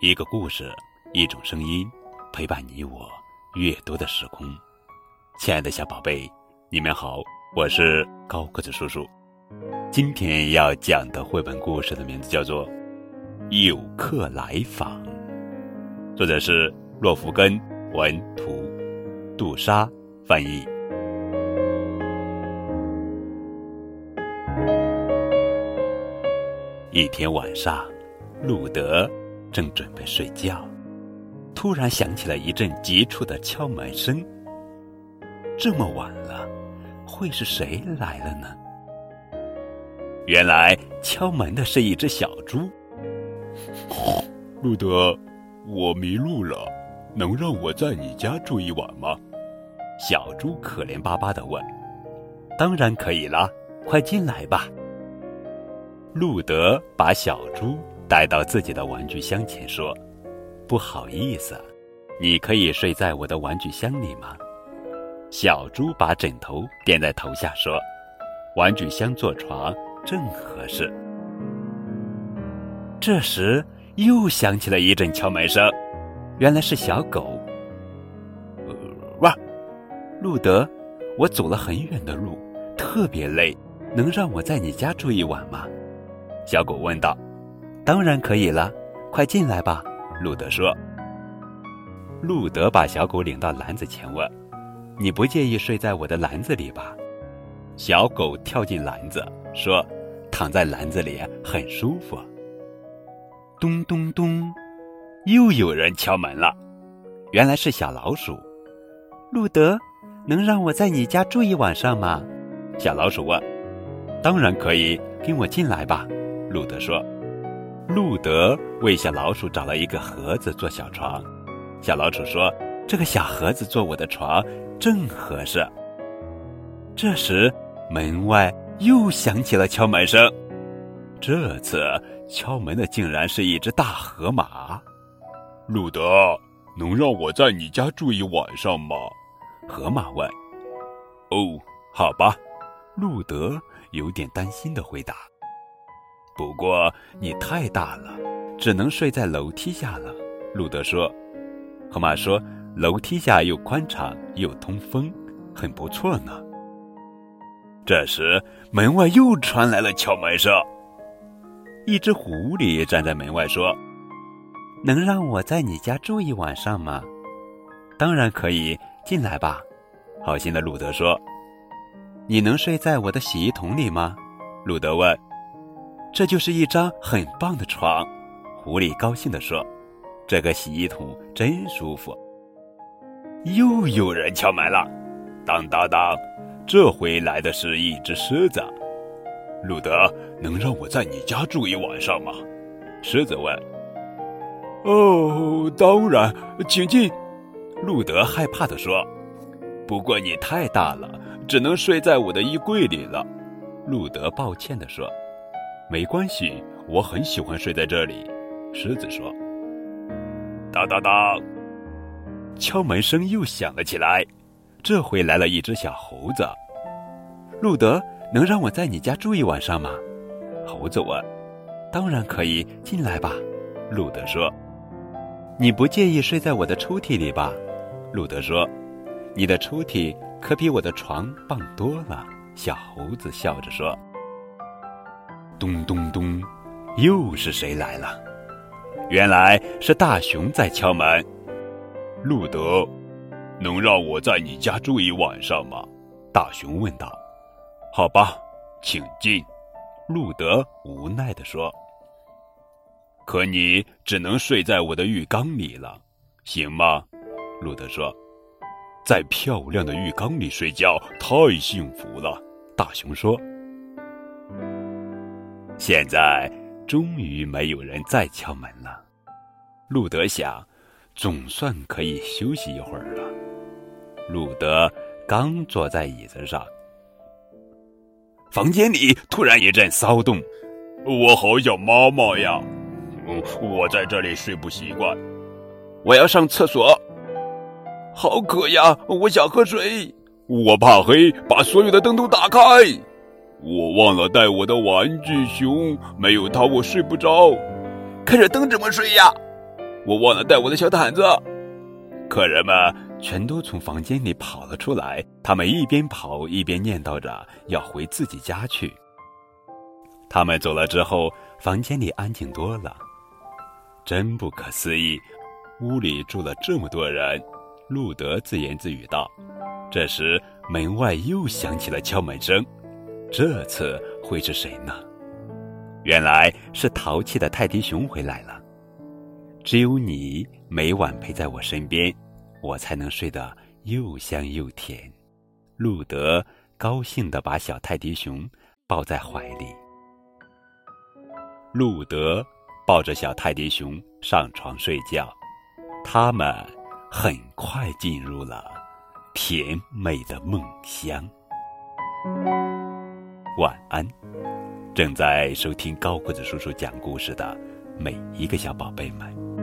一个故事，一种声音，陪伴你我阅读的时空。亲爱的小宝贝，你们好，我是高个子叔叔。今天要讲的绘本故事的名字叫做《有客来访》，作者是洛夫根文图，杜莎翻译。一天晚上，路德。正准备睡觉，突然响起了一阵急促的敲门声。这么晚了，会是谁来了呢？原来敲门的是一只小猪。路德，我迷路了，能让我在你家住一晚吗？小猪可怜巴巴的问。当然可以啦，快进来吧。路德把小猪。带到自己的玩具箱前，说：“不好意思，你可以睡在我的玩具箱里吗？”小猪把枕头垫在头下，说：“玩具箱做床正合适。”这时又响起了一阵敲门声，原来是小狗。哇，路德，我走了很远的路，特别累，能让我在你家住一晚吗？小狗问道。当然可以了，快进来吧。”路德说。路德把小狗领到篮子前问：“你不介意睡在我的篮子里吧？”小狗跳进篮子说：“躺在篮子里很舒服。”咚咚咚，又有人敲门了，原来是小老鼠。路德，能让我在你家住一晚上吗？小老鼠问。“当然可以，跟我进来吧。”路德说。路德为小老鼠找了一个盒子做小床，小老鼠说：“这个小盒子做我的床正合适。”这时，门外又响起了敲门声，这次敲门的竟然是一只大河马。路德，能让我在你家住一晚上吗？河马问。“哦，好吧。”路德有点担心的回答。不过你太大了，只能睡在楼梯下了。路德说：“河马说，楼梯下又宽敞又通风，很不错呢。”这时门外又传来了敲门声。一只狐狸站在门外说：“能让我在你家住一晚上吗？”“当然可以，进来吧。”好心的路德说。“你能睡在我的洗衣桶里吗？”路德问。这就是一张很棒的床，狐狸高兴地说：“这个洗衣桶真舒服。”又有人敲门了，当当当，这回来的是一只狮子。路德，能让我在你家住一晚上吗？狮子问。“哦，当然，请进。”路德害怕地说。“不过你太大了，只能睡在我的衣柜里了。”路德抱歉地说。没关系，我很喜欢睡在这里。”狮子说。当当当，敲门声又响了起来。这回来了一只小猴子。路德，能让我在你家住一晚上吗？猴子问。当然可以，进来吧。路德说。你不介意睡在我的抽屉里吧？路德说。你的抽屉可比我的床棒多了。小猴子笑着说。咚咚咚，又是谁来了？原来是大熊在敲门。路德，能让我在你家住一晚上吗？大熊问道。好吧，请进。路德无奈地说。可你只能睡在我的浴缸里了，行吗？路德说。在漂亮的浴缸里睡觉太幸福了。大熊说。现在终于没有人再敲门了，路德想，总算可以休息一会儿了。路德刚坐在椅子上，房间里突然一阵骚动。我好想妈妈呀！我在这里睡不习惯。我要上厕所，好渴呀！我想喝水。我怕黑，把所有的灯都打开。我忘了带我的玩具熊，没有它我睡不着。开着灯怎么睡呀？我忘了带我的小毯子。客人们全都从房间里跑了出来，他们一边跑一边念叨着要回自己家去。他们走了之后，房间里安静多了。真不可思议，屋里住了这么多人。路德自言自语道。这时，门外又响起了敲门声，这次会是谁呢？原来是淘气的泰迪熊回来了。只有你每晚陪在我身边，我才能睡得又香又甜。路德高兴地把小泰迪熊抱在怀里。路德抱着小泰迪熊上床睡觉，他们很快进入了。甜美的梦乡。晚安，正在收听高个子叔叔讲故事的每一个小宝贝们。